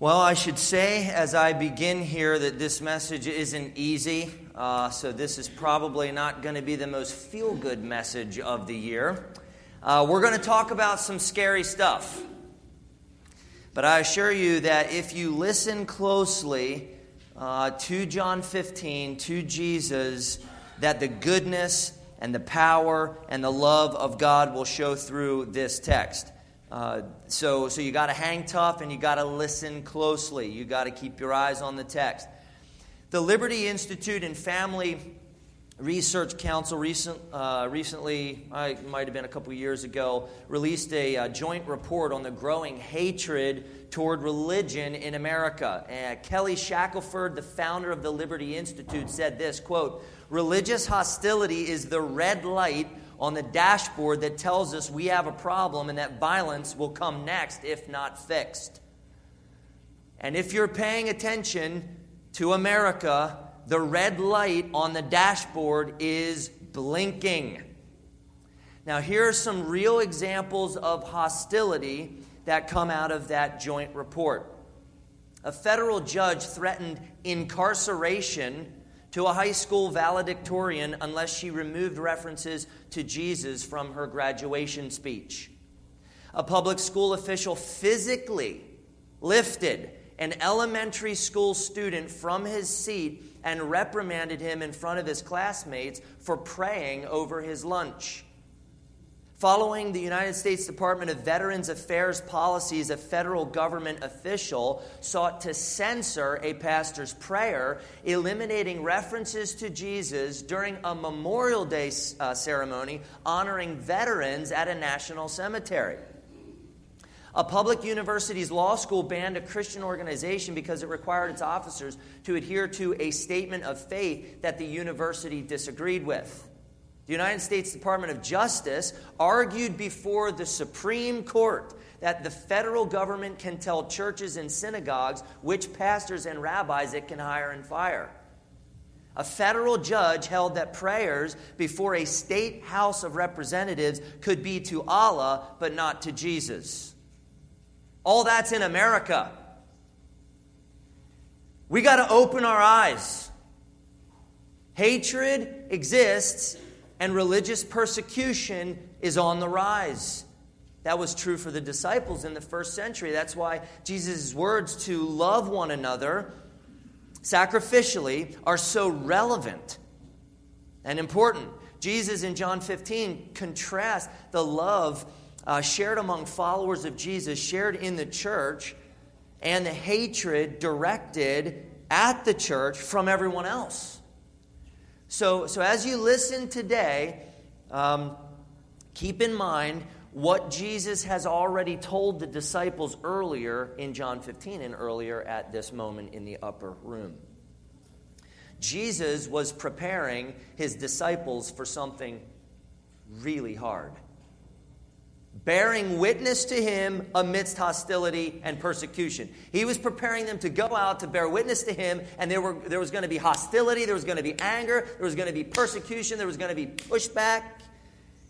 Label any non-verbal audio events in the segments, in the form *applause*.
Well, I should say as I begin here that this message isn't easy. Uh, so, this is probably not going to be the most feel good message of the year. Uh, we're going to talk about some scary stuff. But I assure you that if you listen closely uh, to John 15, to Jesus, that the goodness and the power and the love of God will show through this text. Uh, so, so you got to hang tough and you got to listen closely. You got to keep your eyes on the text. The Liberty Institute and Family Research Council recent, uh, recently, I might have been a couple years ago, released a uh, joint report on the growing hatred toward religion in America. Uh, Kelly Shackelford, the founder of the Liberty Institute, said this quote, "Religious hostility is the red light on the dashboard that tells us we have a problem and that violence will come next if not fixed. And if you're paying attention to America, the red light on the dashboard is blinking. Now, here are some real examples of hostility that come out of that joint report. A federal judge threatened incarceration to a high school valedictorian unless she removed references to Jesus from her graduation speech. A public school official physically lifted an elementary school student from his seat and reprimanded him in front of his classmates for praying over his lunch. Following the United States Department of Veterans Affairs policies, a federal government official sought to censor a pastor's prayer, eliminating references to Jesus during a Memorial Day uh, ceremony honoring veterans at a national cemetery. A public university's law school banned a Christian organization because it required its officers to adhere to a statement of faith that the university disagreed with. The United States Department of Justice argued before the Supreme Court that the federal government can tell churches and synagogues which pastors and rabbis it can hire and fire. A federal judge held that prayers before a state House of Representatives could be to Allah, but not to Jesus. All that's in America. We got to open our eyes. Hatred exists and religious persecution is on the rise. That was true for the disciples in the first century. That's why Jesus' words to love one another sacrificially are so relevant and important. Jesus in John 15 contrasts the love uh, shared among followers of Jesus, shared in the church, and the hatred directed at the church from everyone else. So, so as you listen today, um, keep in mind what Jesus has already told the disciples earlier in John 15 and earlier at this moment in the upper room. Jesus was preparing his disciples for something really hard bearing witness to him amidst hostility and persecution. He was preparing them to go out to bear witness to him, and there, were, there was going to be hostility, there was going to be anger, there was going to be persecution, there was going to be pushback.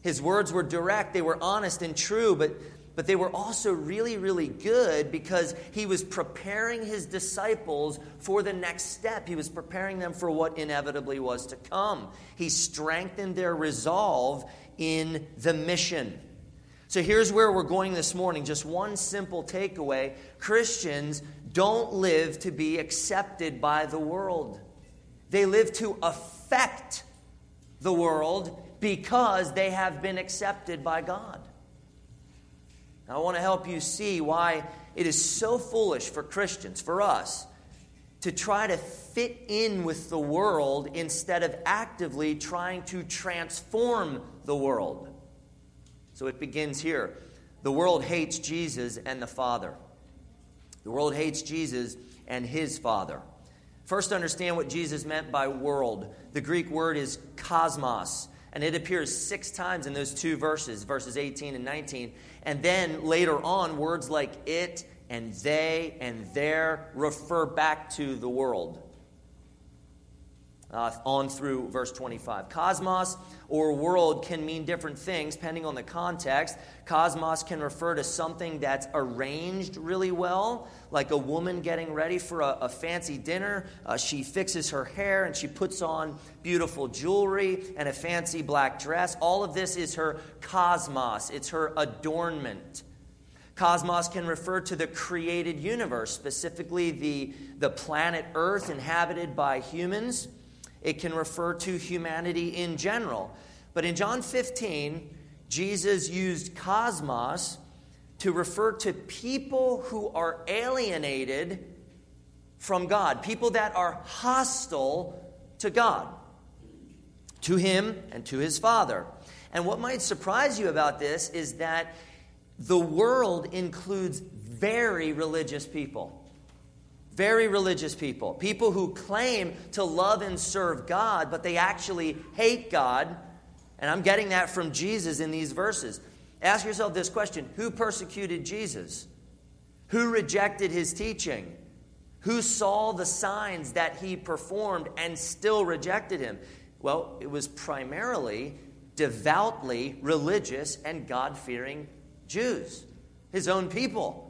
His words were direct, they were honest and true, but, but they were also really, really good because he was preparing his disciples for the next step. He was preparing them for what inevitably was to come. He strengthened their resolve in the mission. So here's where we're going this morning. Just one simple takeaway Christians don't live to be accepted by the world, they live to affect the world because they have been accepted by God. I want to help you see why it is so foolish for Christians, for us, to try to fit in with the world instead of actively trying to transform the world. So it begins here. The world hates Jesus and the Father. The world hates Jesus and his Father. First, understand what Jesus meant by world. The Greek word is cosmos, and it appears six times in those two verses, verses 18 and 19. And then later on, words like it and they and there refer back to the world. Uh, on through verse 25. Cosmos or world can mean different things depending on the context. Cosmos can refer to something that's arranged really well, like a woman getting ready for a, a fancy dinner. Uh, she fixes her hair and she puts on beautiful jewelry and a fancy black dress. All of this is her cosmos, it's her adornment. Cosmos can refer to the created universe, specifically the, the planet Earth inhabited by humans. It can refer to humanity in general. But in John 15, Jesus used cosmos to refer to people who are alienated from God, people that are hostile to God, to Him and to His Father. And what might surprise you about this is that the world includes very religious people. Very religious people. People who claim to love and serve God, but they actually hate God. And I'm getting that from Jesus in these verses. Ask yourself this question Who persecuted Jesus? Who rejected his teaching? Who saw the signs that he performed and still rejected him? Well, it was primarily devoutly religious and God fearing Jews, his own people.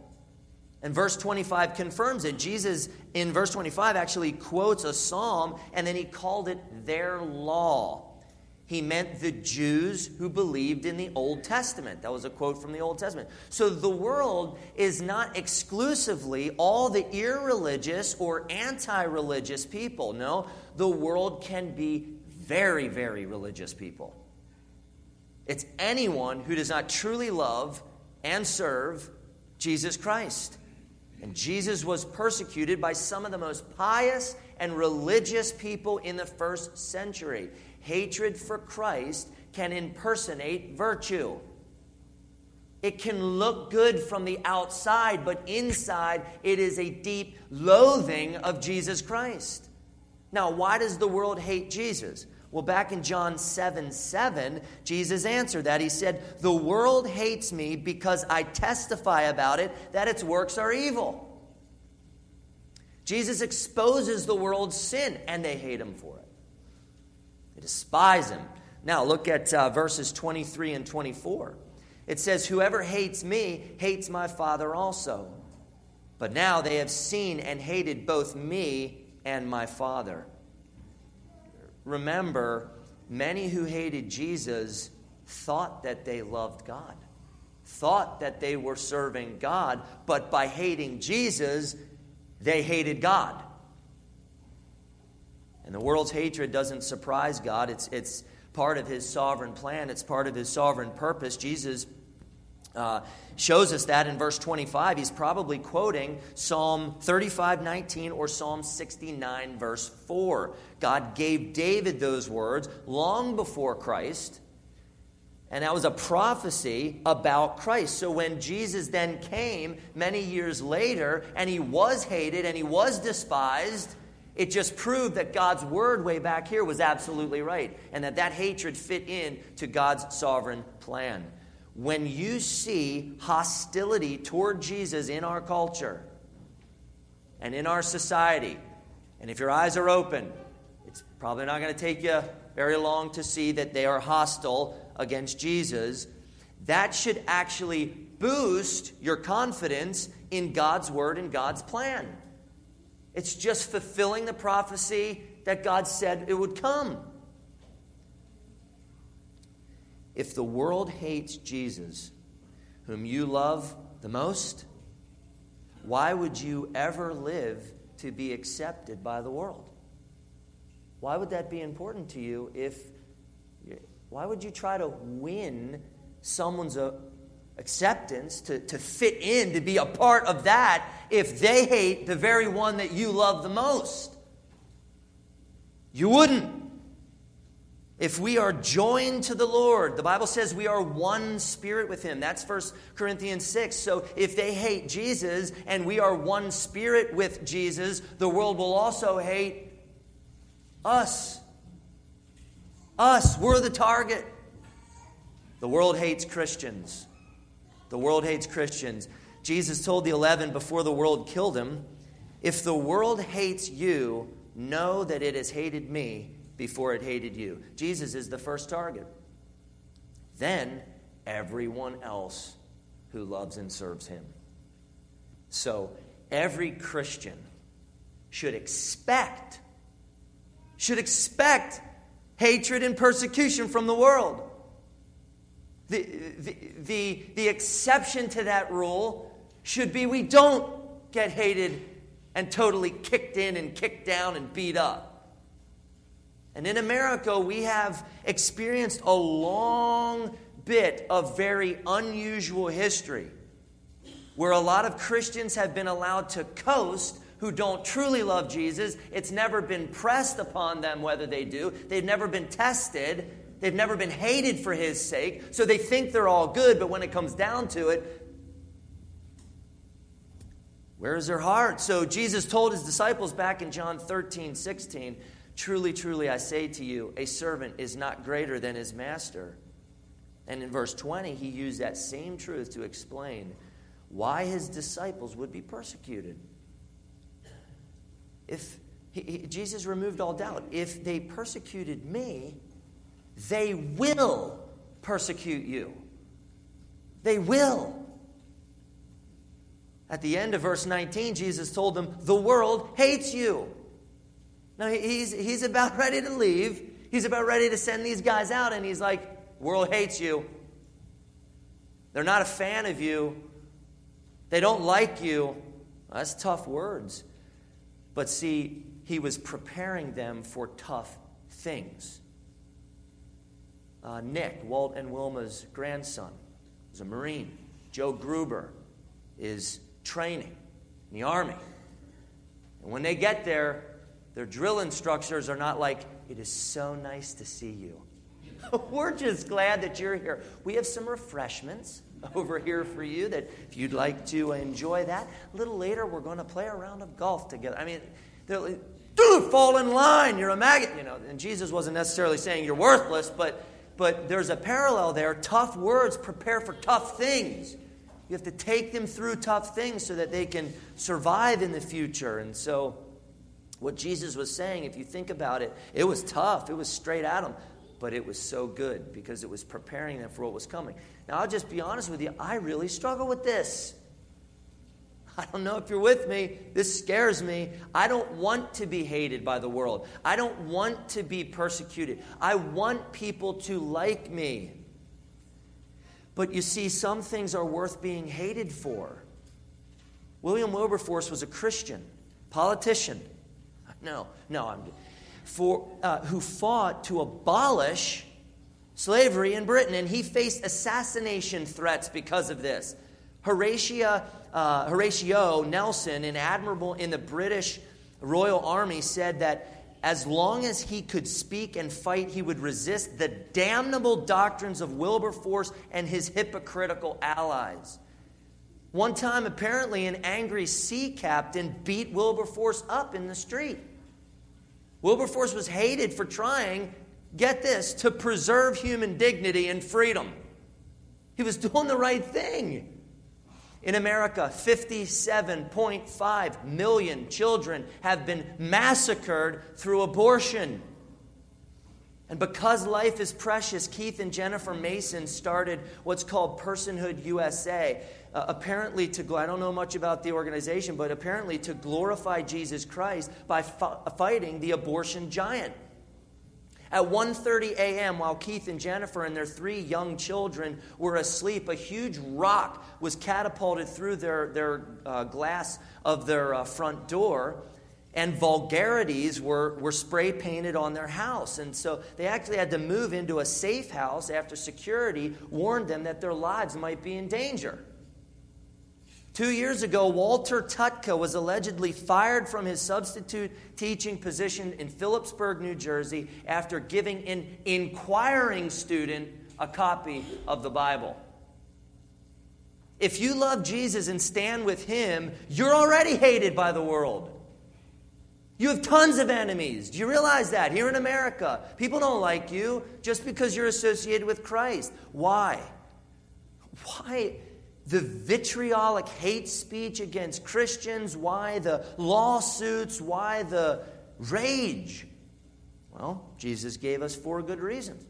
And verse 25 confirms it. Jesus, in verse 25, actually quotes a psalm and then he called it their law. He meant the Jews who believed in the Old Testament. That was a quote from the Old Testament. So the world is not exclusively all the irreligious or anti religious people. No, the world can be very, very religious people. It's anyone who does not truly love and serve Jesus Christ. And Jesus was persecuted by some of the most pious and religious people in the first century. Hatred for Christ can impersonate virtue. It can look good from the outside, but inside it is a deep loathing of Jesus Christ. Now, why does the world hate Jesus? Well, back in John 7 7, Jesus answered that. He said, The world hates me because I testify about it that its works are evil. Jesus exposes the world's sin, and they hate him for it. They despise him. Now, look at uh, verses 23 and 24. It says, Whoever hates me hates my Father also. But now they have seen and hated both me and my Father remember, many who hated Jesus thought that they loved God, thought that they were serving God, but by hating Jesus, they hated God. And the world's hatred doesn't surprise God. It's, it's part of his sovereign plan, it's part of his sovereign purpose. Jesus uh, shows us that in verse 25. He's probably quoting Psalm 35 19 or Psalm 69, verse 4. God gave David those words long before Christ. And that was a prophecy about Christ. So when Jesus then came many years later and he was hated and he was despised, it just proved that God's word way back here was absolutely right and that that hatred fit in to God's sovereign plan when you see hostility toward Jesus in our culture and in our society, and if your eyes are open, it's probably not going to take you very long to see that they are hostile against Jesus. That should actually boost your confidence in God's word and God's plan. It's just fulfilling the prophecy that God said it would come. If the world hates Jesus, whom you love the most, why would you ever live to be accepted by the world? Why would that be important to you if why would you try to win someone's uh, acceptance to, to fit in, to be a part of that, if they hate the very one that you love the most? You wouldn't. If we are joined to the Lord, the Bible says we are one spirit with Him. That's 1 Corinthians 6. So if they hate Jesus and we are one spirit with Jesus, the world will also hate us. Us. We're the target. The world hates Christians. The world hates Christians. Jesus told the eleven before the world killed him if the world hates you, know that it has hated me before it hated you. Jesus is the first target. Then everyone else who loves and serves him. So every Christian should expect should expect hatred and persecution from the world. The, the, the, the exception to that rule should be we don't get hated and totally kicked in and kicked down and beat up. And in America, we have experienced a long bit of very unusual history where a lot of Christians have been allowed to coast who don't truly love Jesus. It's never been pressed upon them whether they do, they've never been tested. They've never been hated for his sake, so they think they're all good, but when it comes down to it, where is their heart? So Jesus told his disciples back in John 13, 16, Truly, truly, I say to you, a servant is not greater than his master. And in verse 20, he used that same truth to explain why his disciples would be persecuted. If he, he, Jesus removed all doubt, if they persecuted me, they will persecute you. They will. At the end of verse 19, Jesus told them, The world hates you. Now, he's, he's about *laughs* ready to leave. He's about ready to send these guys out, and he's like, World hates you. They're not a fan of you. They don't like you. That's tough words. But see, he was preparing them for tough things. Uh, Nick, Walt and Wilma's grandson, is a Marine. Joe Gruber is training in the Army. And when they get there, their drill instructors are not like, It is so nice to see you. *laughs* We're just glad that you're here. We have some refreshments *laughs* over here for you that if you'd like to enjoy that. A little later, we're going to play a round of golf together. I mean, they're like, dude, fall in line. You're a maggot. You know, and Jesus wasn't necessarily saying you're worthless, but, but there's a parallel there. Tough words prepare for tough things. You have to take them through tough things so that they can survive in the future. And so, what Jesus was saying, if you think about it, it was tough. It was straight at them but it was so good because it was preparing them for what was coming. Now, I'll just be honest with you, I really struggle with this. I don't know if you're with me. This scares me. I don't want to be hated by the world. I don't want to be persecuted. I want people to like me. But you see, some things are worth being hated for. William Wilberforce was a Christian, politician. No, no, I'm for, uh, who fought to abolish slavery in Britain, and he faced assassination threats because of this. Uh, Horatio Nelson, an admiral in the British Royal Army, said that as long as he could speak and fight, he would resist the damnable doctrines of Wilberforce and his hypocritical allies. One time, apparently, an angry sea captain beat Wilberforce up in the street. Wilberforce was hated for trying, get this, to preserve human dignity and freedom. He was *laughs* doing the right thing. In America, 57.5 million children have been massacred through abortion. And because life is precious, Keith and Jennifer Mason started what's called Personhood USA. Uh, apparently, to I don't know much about the organization, but apparently to glorify Jesus Christ by fighting the abortion giant. At 1:30 a.m., while Keith and Jennifer and their three young children were asleep, a huge rock was catapulted through their, their uh, glass of their uh, front door and vulgarities were, were spray painted on their house. And so they actually had to move into a safe house after security warned them that their lives might be in danger. Two years ago, Walter Tutka was allegedly fired from his substitute teaching position in Phillipsburg, New Jersey, after giving an inquiring student a copy of the Bible. If you love Jesus and stand with him, you're already hated by the world. You have tons of enemies. Do you realize that? Here in America, people don't like you just because you're associated with Christ. Why? Why the vitriolic hate speech against Christians? Why the lawsuits? Why the rage? Well, Jesus gave us four good reasons.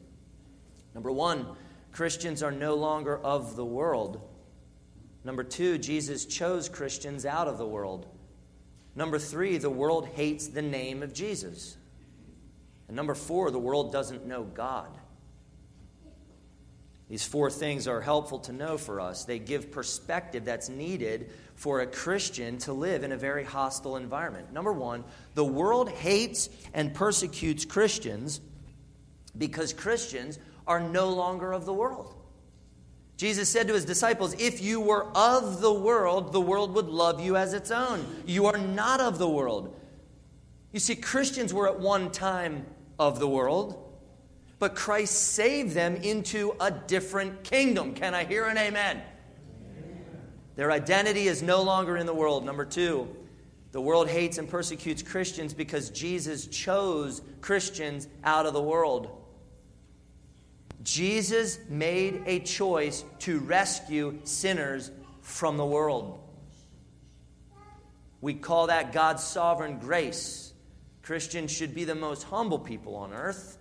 Number one, Christians are no longer of the world. Number two, Jesus chose Christians out of the world. Number three, the world hates the name of Jesus. And number four, the world doesn't know God. These four things are helpful to know for us. They give perspective that's needed for a Christian to live in a very hostile environment. Number one, the world hates and persecutes Christians because Christians are no longer of the world. Jesus said to his disciples, If you were of the world, the world would love you as its own. You are not of the world. You see, Christians were at one time of the world, but Christ saved them into a different kingdom. Can I hear an amen? amen? Their identity is no longer in the world. Number two, the world hates and persecutes Christians because Jesus chose Christians out of the world. Jesus made a choice to rescue sinners from the world. We call that God's sovereign grace. Christians should be the most humble people on earth,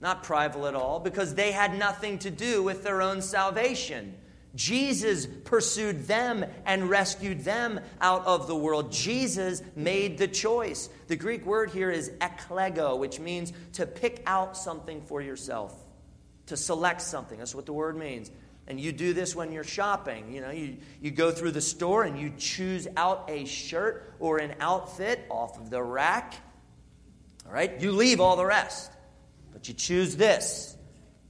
not prideful at all, because they had nothing to do with their own salvation. Jesus pursued them and rescued them out of the world. Jesus made the choice. The Greek word here is eklego, which means to pick out something for yourself to select something. That's what the word means. And you do this when you're shopping. You know, you, you go through the store and you choose out a shirt or an outfit off of the rack. All right? You leave all the rest. But you choose this.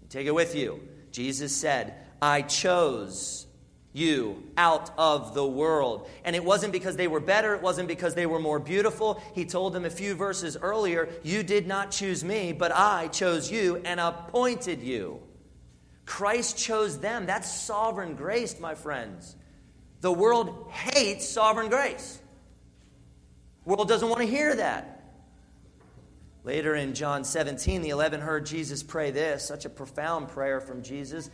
You take it with you. Jesus said, I chose you out of the world. And it wasn't because they were better, it wasn't because they were more beautiful. He told them a few verses earlier, You did not choose me, but I chose you and appointed you. Christ chose them. That's sovereign grace, my friends. The world hates sovereign grace. The world doesn't want to hear that. Later in John 17, the 11 heard Jesus pray this, such a profound prayer from Jesus.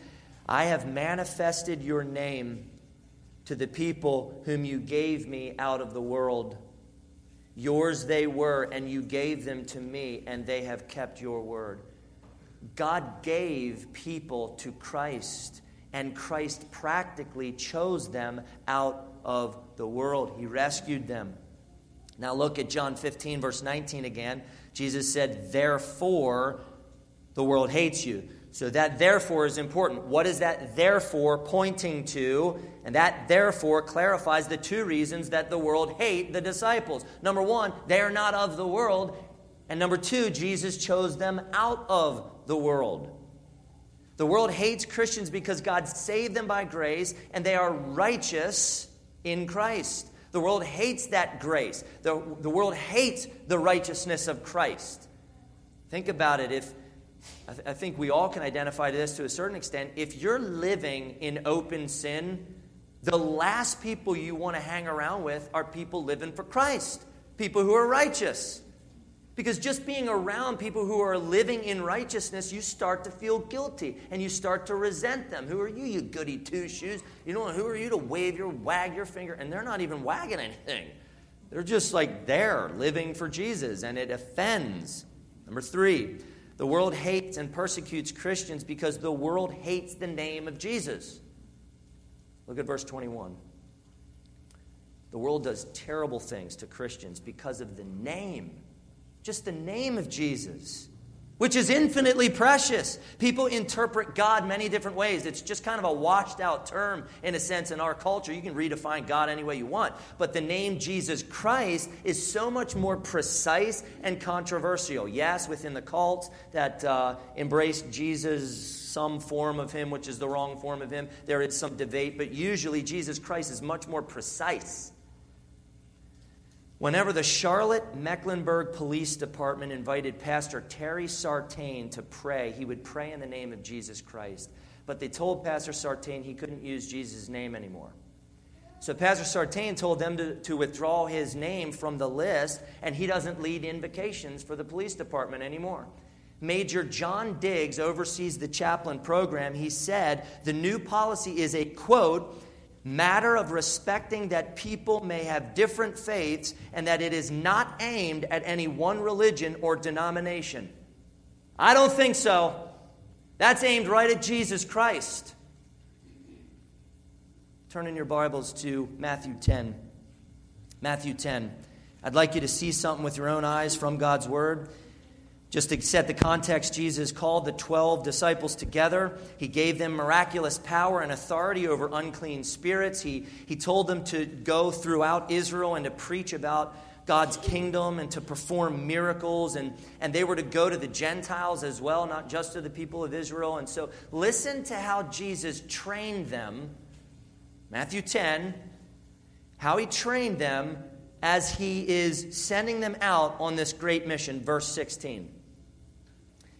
I have manifested your name to the people whom you gave me out of the world. Yours they were, and you gave them to me, and they have kept your word. God gave people to Christ, and Christ practically chose them out of the world. He rescued them. Now look at John 15, verse 19 again. Jesus said, Therefore, the world hates you. So that therefore is important. What is that therefore pointing to? And that therefore clarifies the two reasons that the world hate the disciples. Number one, they are not of the world. And number two, Jesus chose them out of the world. The world hates Christians because God saved them by grace and they are righteous in Christ. The world hates that grace. The, the world hates the righteousness of Christ. Think about it. If I, th- I think we all can identify this to a certain extent. If you're living in open sin, the last people you want to hang around with are people living for Christ, people who are righteous. Because just being around people who are living in righteousness, you start to feel guilty and you start to resent them. Who are you, you goody two shoes? You know, who are you to wave your, wag your finger? And they're not even wagging anything. They're just like there, living for Jesus, and it offends. Number three, the world hates and persecutes Christians because the world hates the name of Jesus. Look at verse 21. The world does terrible things to Christians because of the name, just the name of Jesus which is infinitely precious. People interpret God many different ways. It's just kind of a washed out term in a sense in our culture. You can redefine God any way you want. But the name Jesus Christ is so much more precise and controversial. Yes, within the cults that uh, embrace Jesus, some form of him, which is the wrong form of him, there is some debate. But usually, Jesus Christ is much more precise. Whenever the Charlotte Mecklenburg Police Department invited Pastor Terry Sartain to pray, he would pray in the name of Jesus Christ. But they told Pastor Sartain he couldn't use Jesus' name anymore. So Pastor Sartain told them to, to withdraw his name from the list, and he doesn't lead invocations for the police department anymore. Major John Diggs oversees the chaplain program. He said the new policy is a quote, matter of respecting that people may have different faiths and that it is not aimed at any one religion or denomination. I don't think so. That's aimed right at Jesus Christ. Turn in your Bibles to Matthew 10. Matthew 10. I'd like you to see something with your own eyes from God's Word. Just to set the context, Jesus called the 12 disciples together. He gave them miraculous power and authority over unclean spirits. He, he told them to go throughout Israel and to preach about God's kingdom and to perform miracles. And, and they were to go to the Gentiles as well, not just to the people of Israel. And so listen to how Jesus trained them. Matthew 10, how he trained them as he is sending them out on this great mission. Verse 16.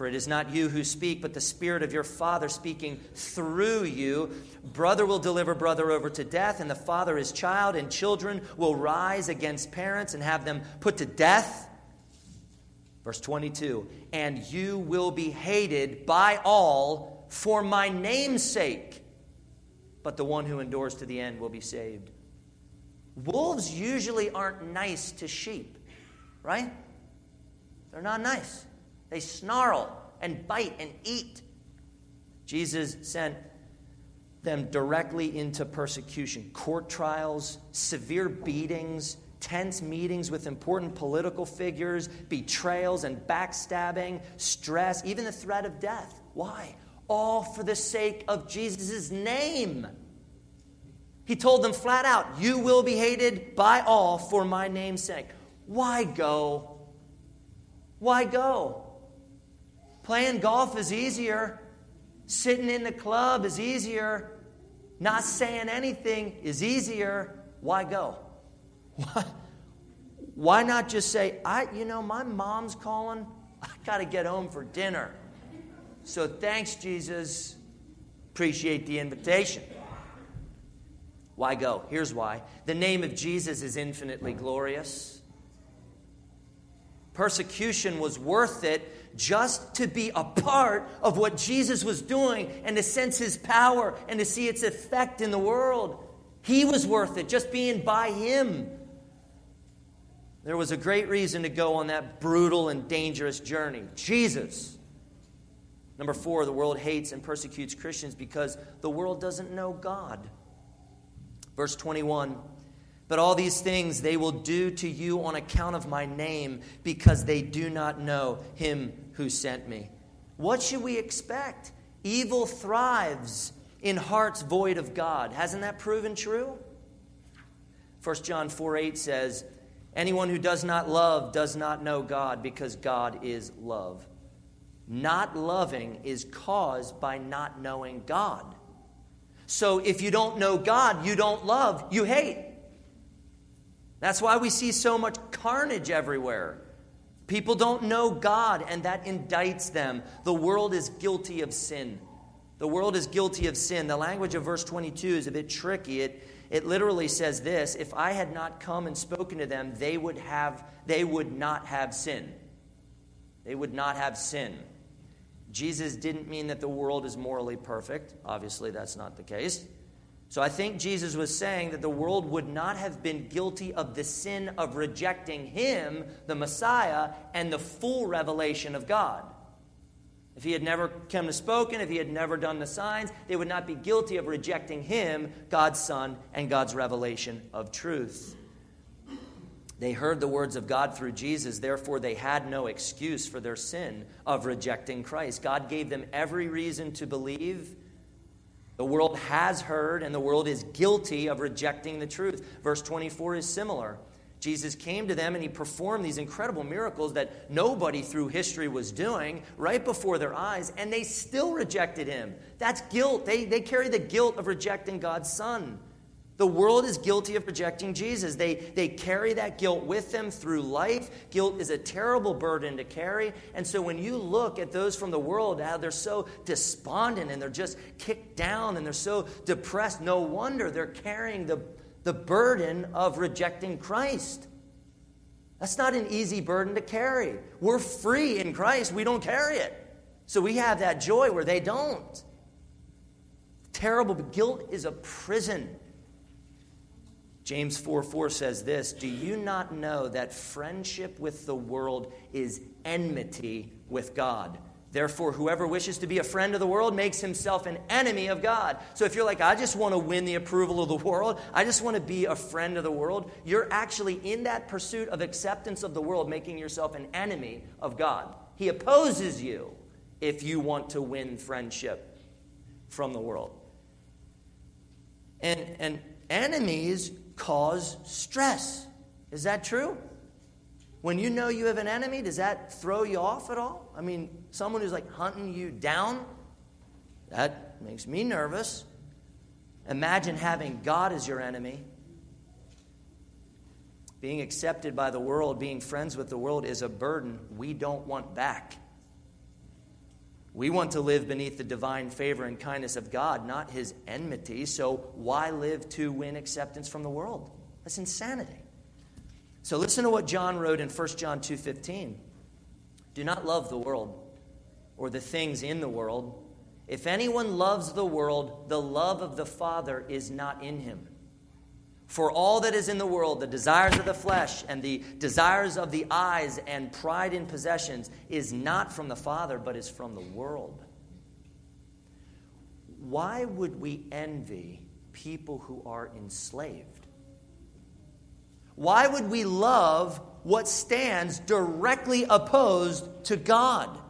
For it is not you who speak, but the Spirit of your Father speaking through you. Brother will deliver brother over to death, and the father his child, and children will rise against parents and have them put to death. Verse 22 And you will be hated by all for my name's sake, but the one who endures to the end will be saved. Wolves usually aren't nice to sheep, right? They're not nice. They snarl and bite and eat. Jesus sent them directly into persecution, court trials, severe beatings, tense meetings with important political figures, betrayals and backstabbing, stress, even the threat of death. Why? All for the sake of Jesus' name. He told them flat out, You will be hated by all for my name's sake. Why go? Why go? Playing golf is easier. Sitting in the club is easier. Not saying anything is easier. Why go? Why, not just say, I, you know, my mom's calling. I got to get home for dinner. So thanks, Jesus. Appreciate the invitation. Why go? Here's why. The name of Jesus is infinitely glorious. Persecution was worth it just to be a part of what Jesus was doing and to sense his power and to see its effect in the world. He was worth it, just being by him. There was a great reason to go on that brutal and dangerous journey Jesus. Number four, the world hates and persecutes Christians because the world doesn't know God. Verse 21 but all these things they will do to you on account of my name, because they do not know him who sent me. What should we expect? Evil thrives in hearts void of God. Hasn't that proven true? 1 John 4 8 says, Anyone who does not love does not know God, because God is love. Not loving is caused by not knowing God. So if you don't know God, you don't love, you hate. That's why we see so much carnage everywhere. People don't know God, and that indicts them. The world is guilty of sin. The world is guilty of sin. The language of verse 22 is a bit tricky. It, it literally says this If I had not come and spoken to them, they would, have, they would not have sin. They would not have sin. Jesus didn't mean that the world is morally perfect. Obviously, that's not the case. So I think Jesus was saying that the world would not have been guilty of the sin of rejecting him, the Messiah, and the full revelation of God. If he had never come to spoken, if he had never done the signs, they would not be guilty of rejecting him, God's Son, and God's revelation of truth. They heard the words of God through Jesus, therefore, they had no excuse for their sin of rejecting Christ. God gave them every reason to believe the world has heard, and the world is guilty of rejecting the truth. Verse 24 is similar. Jesus came to them and he performed these incredible miracles that nobody through history was doing right before their eyes, and they still rejected him. That's guilt. They, they carry the guilt of rejecting God's Son. The world is guilty of rejecting Jesus. They, they carry that guilt with them through life. Guilt is a terrible burden to carry. And so when you look at those from the world, how they're so despondent and they're just kicked down and they're so depressed, no wonder they're carrying the, the burden of rejecting Christ. That's not an easy burden to carry. We're free in Christ, we don't carry it. So we have that joy where they don't. Terrible, but guilt is a prison. James 4 4 says this Do you not know that friendship with the world is enmity with God? Therefore, whoever wishes to be a friend of the world makes himself an enemy of God. So, if you're like, I just want to win the approval of the world, I just want to be a friend of the world, you're actually in that pursuit of acceptance of the world, making yourself an enemy of God. He opposes you if you want to win friendship from the world. And, and enemies cause stress. Is that true? When you know you have an enemy, does that throw you off at all? I mean, someone who's like hunting you down, that makes me nervous. Imagine having God as your enemy. Being accepted by the world, being friends with the world is a burden we don't want back. We want to live beneath the divine favor and kindness of God, not his enmity. So why live to win acceptance from the world? That's insanity. So listen to what John wrote in 1 John 2:15. Do not love the world or the things in the world. If anyone loves the world, the love of the Father is not in him. For all that is in the world, the desires of the flesh and the desires of the eyes and pride in possessions, is not from the Father, but is from the world. Why would we envy people who are enslaved? Why would we love what stands directly opposed to God,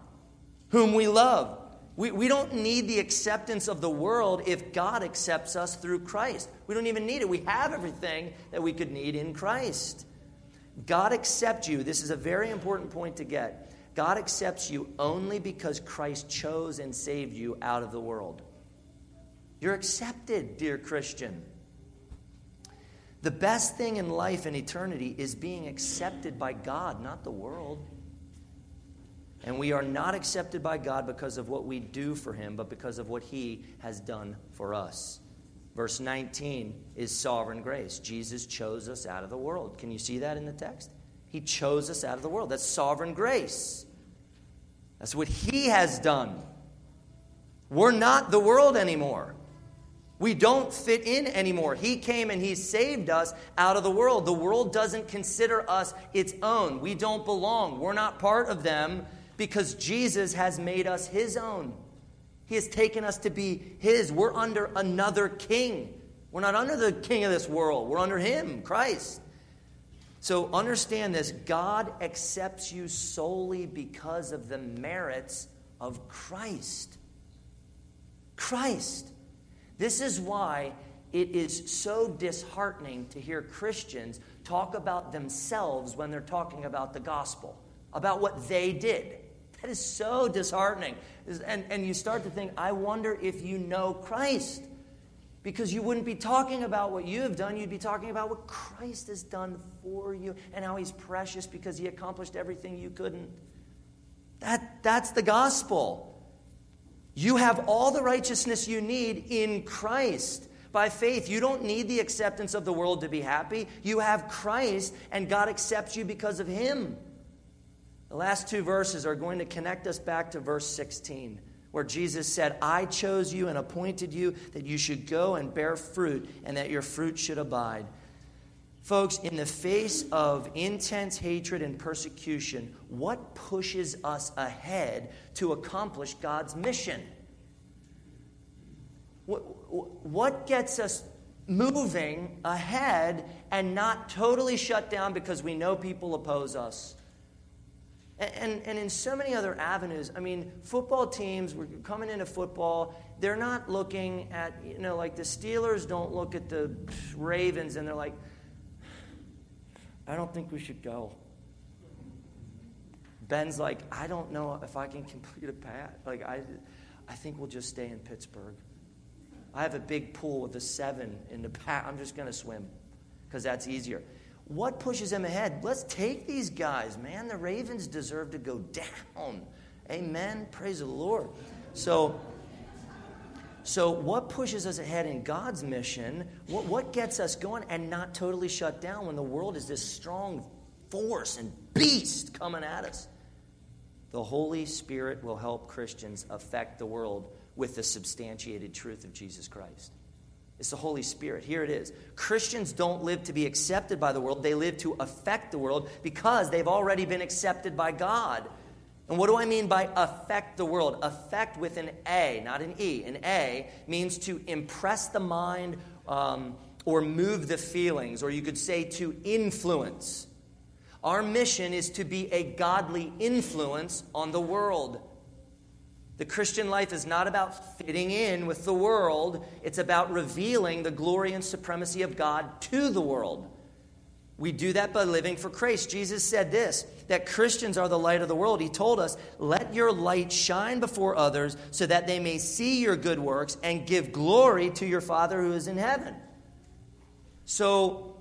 whom we love? We, we don't need the acceptance of the world if God accepts us through Christ. We don't even need it. We have everything that we could need in Christ. God accepts you. This is a very important point to get. God accepts you only because Christ chose and saved you out of the world. You're accepted, dear Christian. The best thing in life and eternity is being accepted by God, not the world. And we are not accepted by God because of what we do for Him, but because of what He has done for us. Verse 19 is sovereign grace. Jesus chose us out of the world. Can you see that in the text? He chose us out of the world. That's sovereign grace. That's what He has done. We're not the world anymore. We don't fit in anymore. He came and He saved us out of the world. The world doesn't consider us its own. We don't belong. We're not part of them because Jesus has made us his own. He has taken us to be his. We're under another king. We're not under the king of this world, we're under him, Christ. So understand this God accepts you solely because of the merits of Christ. Christ. This is why it is so disheartening to hear Christians talk about themselves when they're talking about the gospel, about what they did. That is so disheartening. And, and you start to think, I wonder if you know Christ. Because you wouldn't be talking about what you have done, you'd be talking about what Christ has done for you and how he's precious because he accomplished everything you couldn't. That, that's the gospel. You have all the righteousness you need in Christ. By faith, you don't need the acceptance of the world to be happy. You have Christ, and God accepts you because of him. The last two verses are going to connect us back to verse 16, where Jesus said, I chose you and appointed you that you should go and bear fruit and that your fruit should abide. Folks, in the face of intense hatred and persecution, what pushes us ahead to accomplish God's mission? What gets us moving ahead and not totally shut down because we know people oppose us? And, and in so many other avenues, I mean, football teams, we're coming into football, they're not looking at, you know, like the Steelers don't look at the Ravens and they're like, I don't think we should go. Ben's like, I don't know if I can complete a pass. Like, I, I think we'll just stay in Pittsburgh. I have a big pool with a seven in the back. I'm just going to swim because that's easier. What pushes them ahead? Let's take these guys, man. The Ravens deserve to go down. Amen. Praise the Lord. So, so what pushes us ahead in God's mission? What, what gets us going and not totally shut down when the world is this strong force and beast coming at us? The Holy Spirit will help Christians affect the world with the substantiated truth of Jesus Christ. It's the Holy Spirit. Here it is. Christians don't live to be accepted by the world, they live to affect the world because they've already been accepted by God. And what do I mean by affect the world? Affect with an A, not an E. An A means to impress the mind um, or move the feelings, or you could say to influence. Our mission is to be a godly influence on the world. The Christian life is not about fitting in with the world, it's about revealing the glory and supremacy of God to the world. We do that by living for Christ. Jesus said this that Christians are the light of the world. He told us, Let your light shine before others so that they may see your good works and give glory to your Father who is in heaven. So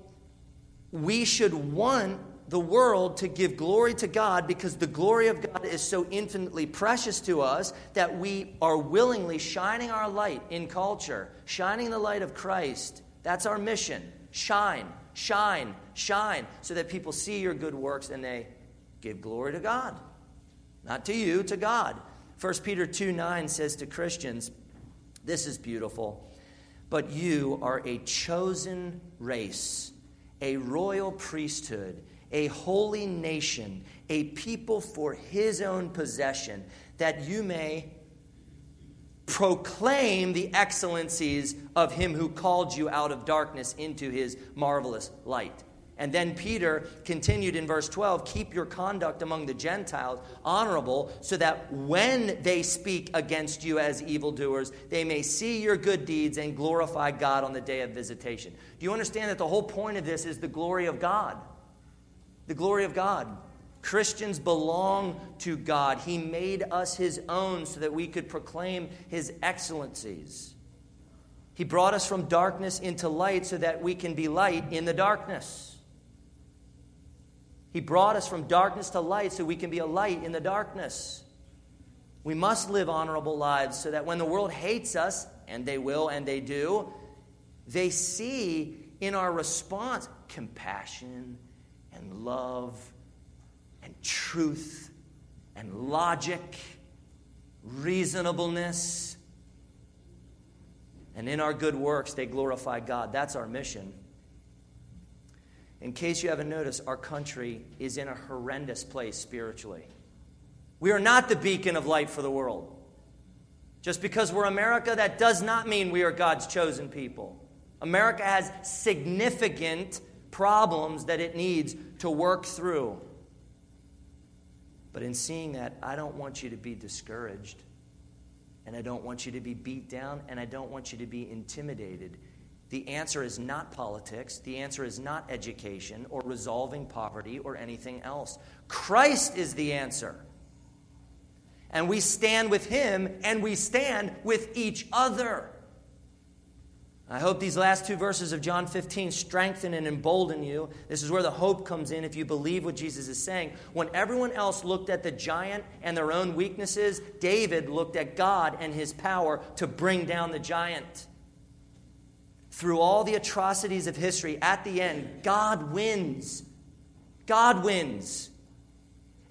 we should want the world to give glory to God because the glory of God is so infinitely precious to us that we are willingly shining our light in culture, shining the light of Christ. That's our mission. Shine, shine, shine, so that people see your good works and they give glory to God. Not to you, to God. 1 Peter 2 9 says to Christians, This is beautiful, but you are a chosen race, a royal priesthood a holy nation, a people for his own possession, that you may proclaim the excellencies of him who called you out of darkness into his marvelous light. And then Peter continued in verse 12 keep your conduct among the Gentiles honorable, so that when they speak against you as evildoers, they may see your good deeds and glorify God on the day of visitation. Do you understand that the whole point of this is the glory of God? The glory of God. Christians belong to God. He made us His own so that we could proclaim His excellencies. He brought us from darkness into light so that we can be light in the darkness. He brought us from darkness to light so we can be a light in the darkness. We must live honorable lives so that when the world hates us, and they will and they do, they see in our response compassion and love and truth and logic, reasonableness. And in our good works, they glorify God. That's our mission. In case you haven't noticed, our country is in a horrendous place spiritually. We are not the beacon of light for the world. Just because we're America, that does not mean we are God's chosen people. America has significant problems that it needs to work through. But in seeing that, I don't want you to be discouraged. And I don't want you to be beat down. And I don't want you to be intimidated. The answer is not politics. The answer is not education or resolving poverty or anything else. Christ is the answer. And we stand with Him and we stand with each other. I hope these last two verses of John 15 strengthen and embolden you. This is where the hope comes in if you believe what Jesus is saying. When everyone else looked at the giant and their own weaknesses, David looked at God and his power to bring down the giant. Through all the atrocities of history, at the end, God wins. God wins.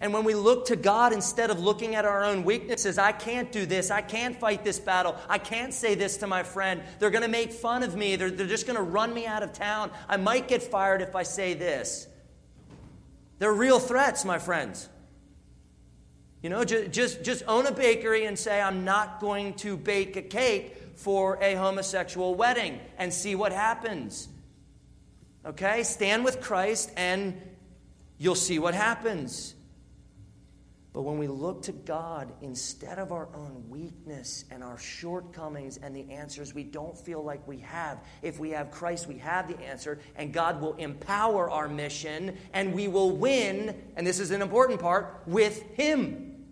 And when we look to God instead of looking at our own weaknesses, I can't do this. I can't fight this battle. I can't say this to my friend. They're going to make fun of me. They're, they're just going to run me out of town. I might get fired if I say this. They're real threats, my friends. You know, just, just, just own a bakery and say, I'm not going to bake a cake for a homosexual wedding and see what happens. Okay? Stand with Christ and you'll see what happens. But when we look to God instead of our own weakness and our shortcomings and the answers we don't feel like we have, if we have Christ, we have the answer, and God will empower our mission, and we will win, and this is an important part, with Him.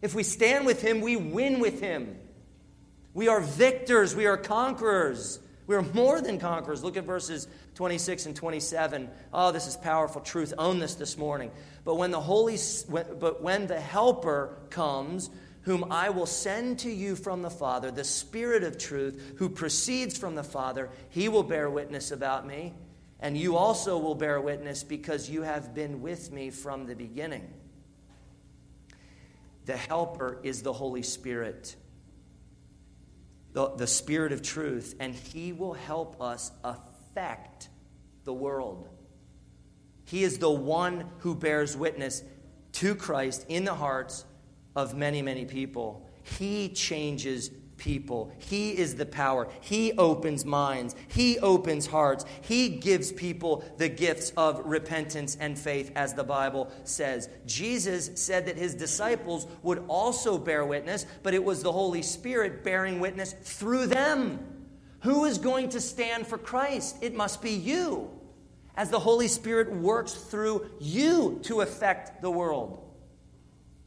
If we stand with Him, we win with Him. We are victors. We are conquerors. We are more than conquerors. Look at verses 26 and 27. Oh, this is powerful truth. Own this this morning. But when the Holy but when the helper comes, whom I will send to you from the Father, the Spirit of truth, who proceeds from the Father, he will bear witness about me, and you also will bear witness because you have been with me from the beginning. The helper is the Holy Spirit the, the Spirit of truth, and He will help us affect the world. He is the one who bears witness to Christ in the hearts of many, many people. He changes people. He is the power. He opens minds. He opens hearts. He gives people the gifts of repentance and faith, as the Bible says. Jesus said that his disciples would also bear witness, but it was the Holy Spirit bearing witness through them. Who is going to stand for Christ? It must be you, as the Holy Spirit works through you to affect the world.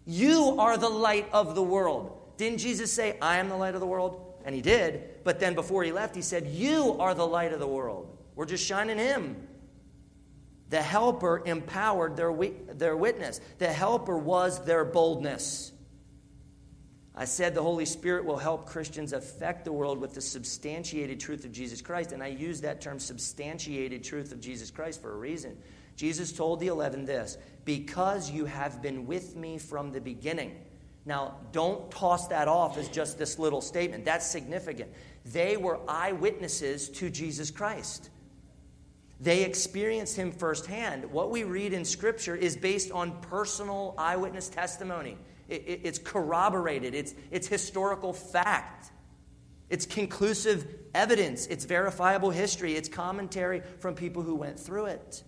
You are the light of the world. Didn't Jesus say, I am the light of the world? And he did. But then before he left, he said, You are the light of the world. We're just shining him. The helper empowered their, their witness, the helper was their boldness. I said the Holy Spirit will help Christians affect the world with the substantiated truth of Jesus Christ. And I use that term substantiated truth of Jesus Christ for a reason. Jesus told the eleven this because you have been with me from the beginning. Now, don't toss that off as just this little statement. That's significant. They were eyewitnesses to Jesus Christ. They experienced him firsthand. What we read in Scripture is based on personal eyewitness testimony. It, it, it's corroborated, it's, it's historical fact, it's conclusive evidence, it's verifiable history, it's commentary from people who went through it.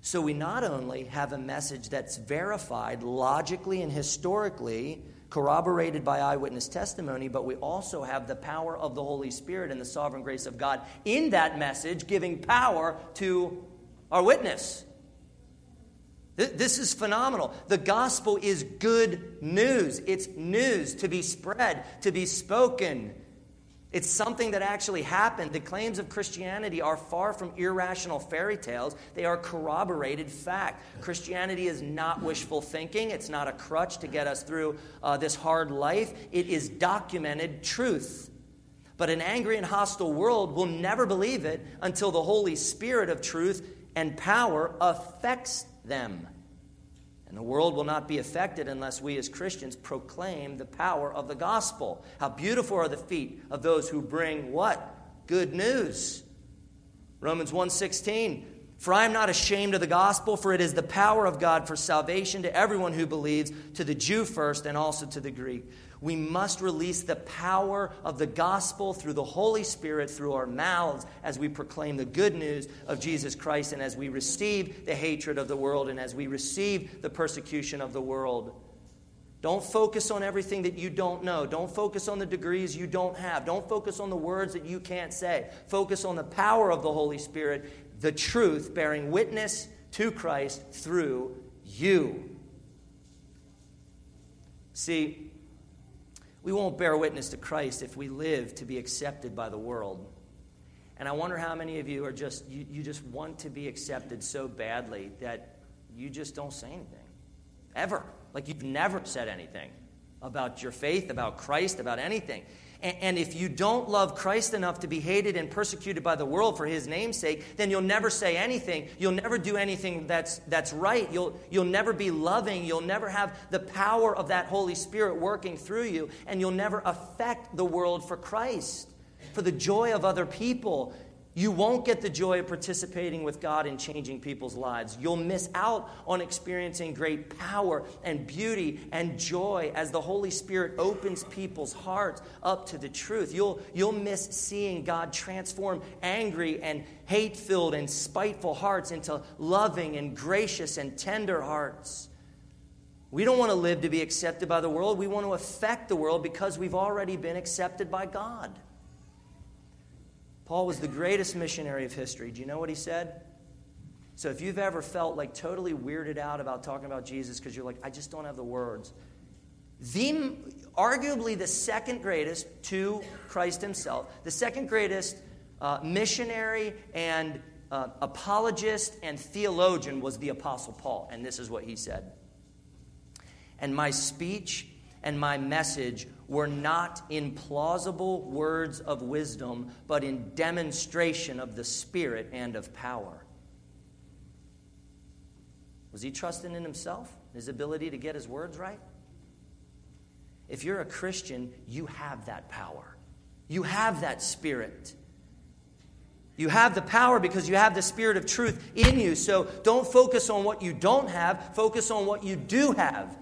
So we not only have a message that's verified logically and historically, corroborated by eyewitness testimony, but we also have the power of the Holy Spirit and the sovereign grace of God in that message, giving power to our witness. This is phenomenal. The gospel is good news. It's news to be spread, to be spoken. It's something that actually happened. The claims of Christianity are far from irrational fairy tales. They are corroborated fact. Christianity is not wishful thinking, it's not a crutch to get us through uh, this hard life. It is documented truth. But an angry and hostile world will never believe it until the Holy Spirit of truth and power affects them. And the world will not be affected unless we as Christians proclaim the power of the gospel. How beautiful are the feet of those who bring what? Good news. Romans 1:16 For I am not ashamed of the gospel for it is the power of God for salvation to everyone who believes to the Jew first and also to the Greek. We must release the power of the gospel through the Holy Spirit through our mouths as we proclaim the good news of Jesus Christ and as we receive the hatred of the world and as we receive the persecution of the world. Don't focus on everything that you don't know. Don't focus on the degrees you don't have. Don't focus on the words that you can't say. Focus on the power of the Holy Spirit, the truth bearing witness to Christ through you. See, we won't bear witness to Christ if we live to be accepted by the world. And I wonder how many of you are just, you, you just want to be accepted so badly that you just don't say anything. Ever. Like you've never said anything about your faith, about Christ, about anything. And if you don't love Christ enough to be hated and persecuted by the world for his name's sake, then you'll never say anything. You'll never do anything that's, that's right. You'll, you'll never be loving. You'll never have the power of that Holy Spirit working through you. And you'll never affect the world for Christ, for the joy of other people. You won't get the joy of participating with God in changing people's lives. You'll miss out on experiencing great power and beauty and joy as the Holy Spirit opens people's hearts up to the truth. You'll, you'll miss seeing God transform angry and hate filled and spiteful hearts into loving and gracious and tender hearts. We don't want to live to be accepted by the world. We want to affect the world because we've already been accepted by God. Paul was the greatest missionary of history. Do you know what he said? So if you've ever felt like totally weirded out about talking about Jesus because you're like, I just don't have the words, the arguably the second greatest to Christ himself, the second greatest uh, missionary and uh, apologist and theologian was the Apostle Paul. And this is what he said And my speech and my message were not in plausible words of wisdom, but in demonstration of the Spirit and of power. Was he trusting in himself, his ability to get his words right? If you're a Christian, you have that power. You have that spirit. You have the power because you have the spirit of truth in you. So don't focus on what you don't have, focus on what you do have.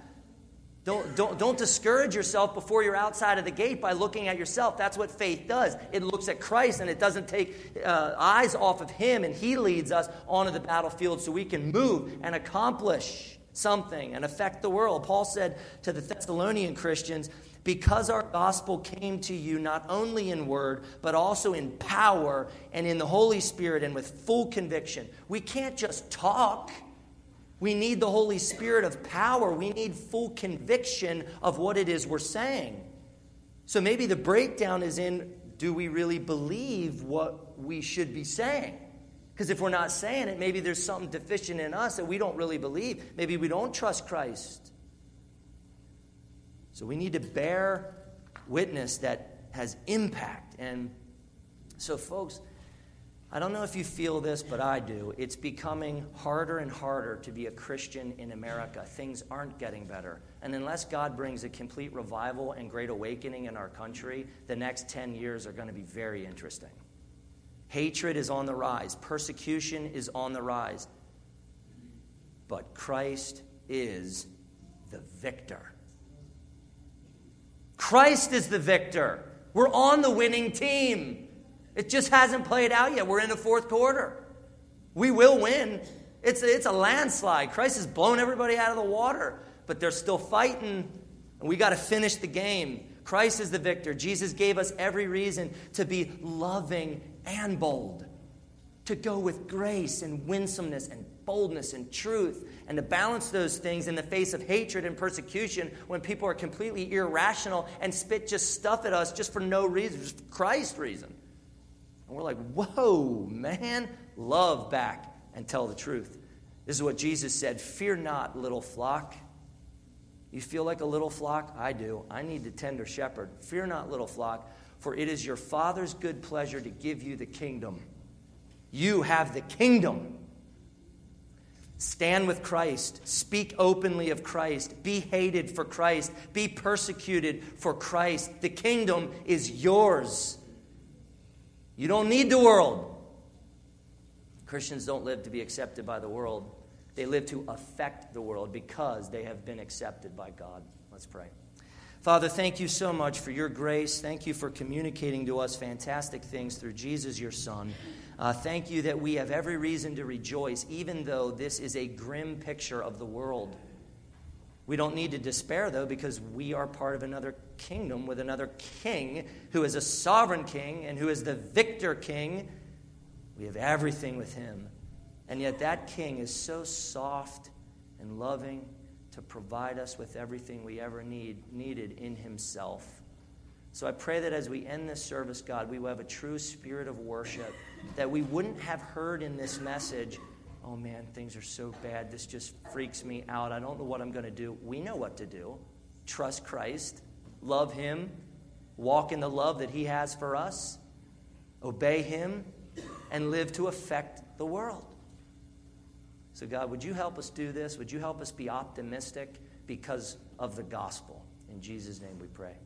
Don't, don't, don't discourage yourself before you're outside of the gate by looking at yourself. That's what faith does. It looks at Christ and it doesn't take uh, eyes off of Him, and He leads us onto the battlefield so we can move and accomplish something and affect the world. Paul said to the Thessalonian Christians, because our gospel came to you not only in word, but also in power and in the Holy Spirit and with full conviction. We can't just talk. We need the Holy Spirit of power. We need full conviction of what it is we're saying. So maybe the breakdown is in do we really believe what we should be saying? Because if we're not saying it, maybe there's something deficient in us that we don't really believe. Maybe we don't trust Christ. So we need to bear witness that has impact. And so, folks, I don't know if you feel this, but I do. It's becoming harder and harder to be a Christian in America. Things aren't getting better. And unless God brings a complete revival and great awakening in our country, the next 10 years are going to be very interesting. Hatred is on the rise, persecution is on the rise. But Christ is the victor. Christ is the victor. We're on the winning team. It just hasn't played out yet. We're in the fourth quarter. We will win. It's a, it's a landslide. Christ has blown everybody out of the water, but they're still fighting, and we got to finish the game. Christ is the victor. Jesus gave us every reason to be loving and bold, to go with grace and winsomeness and boldness and truth, and to balance those things in the face of hatred and persecution when people are completely irrational and spit just stuff at us just for no reason, just Christ reason. And we're like, whoa, man, love back and tell the truth. This is what Jesus said Fear not, little flock. You feel like a little flock? I do. I need the tender shepherd. Fear not, little flock, for it is your Father's good pleasure to give you the kingdom. You have the kingdom. Stand with Christ. Speak openly of Christ. Be hated for Christ. Be persecuted for Christ. The kingdom is yours. You don't need the world. Christians don't live to be accepted by the world, they live to affect the world because they have been accepted by God. Let's pray. Father, thank you so much for your grace. Thank you for communicating to us fantastic things through Jesus, your Son. Uh, thank you that we have every reason to rejoice, even though this is a grim picture of the world. We don't need to despair, though, because we are part of another kingdom with another king who is a sovereign king and who is the victor king. We have everything with him. And yet, that king is so soft and loving to provide us with everything we ever need, needed in himself. So I pray that as we end this service, God, we will have a true spirit of worship, that we wouldn't have heard in this message oh man, things are so bad. This just freaks me out. I don't know what I'm going to do. We know what to do. Trust Christ, love Him, walk in the love that He has for us, obey Him, and live to affect the world. So, God, would you help us do this? Would you help us be optimistic because of the gospel? In Jesus' name we pray.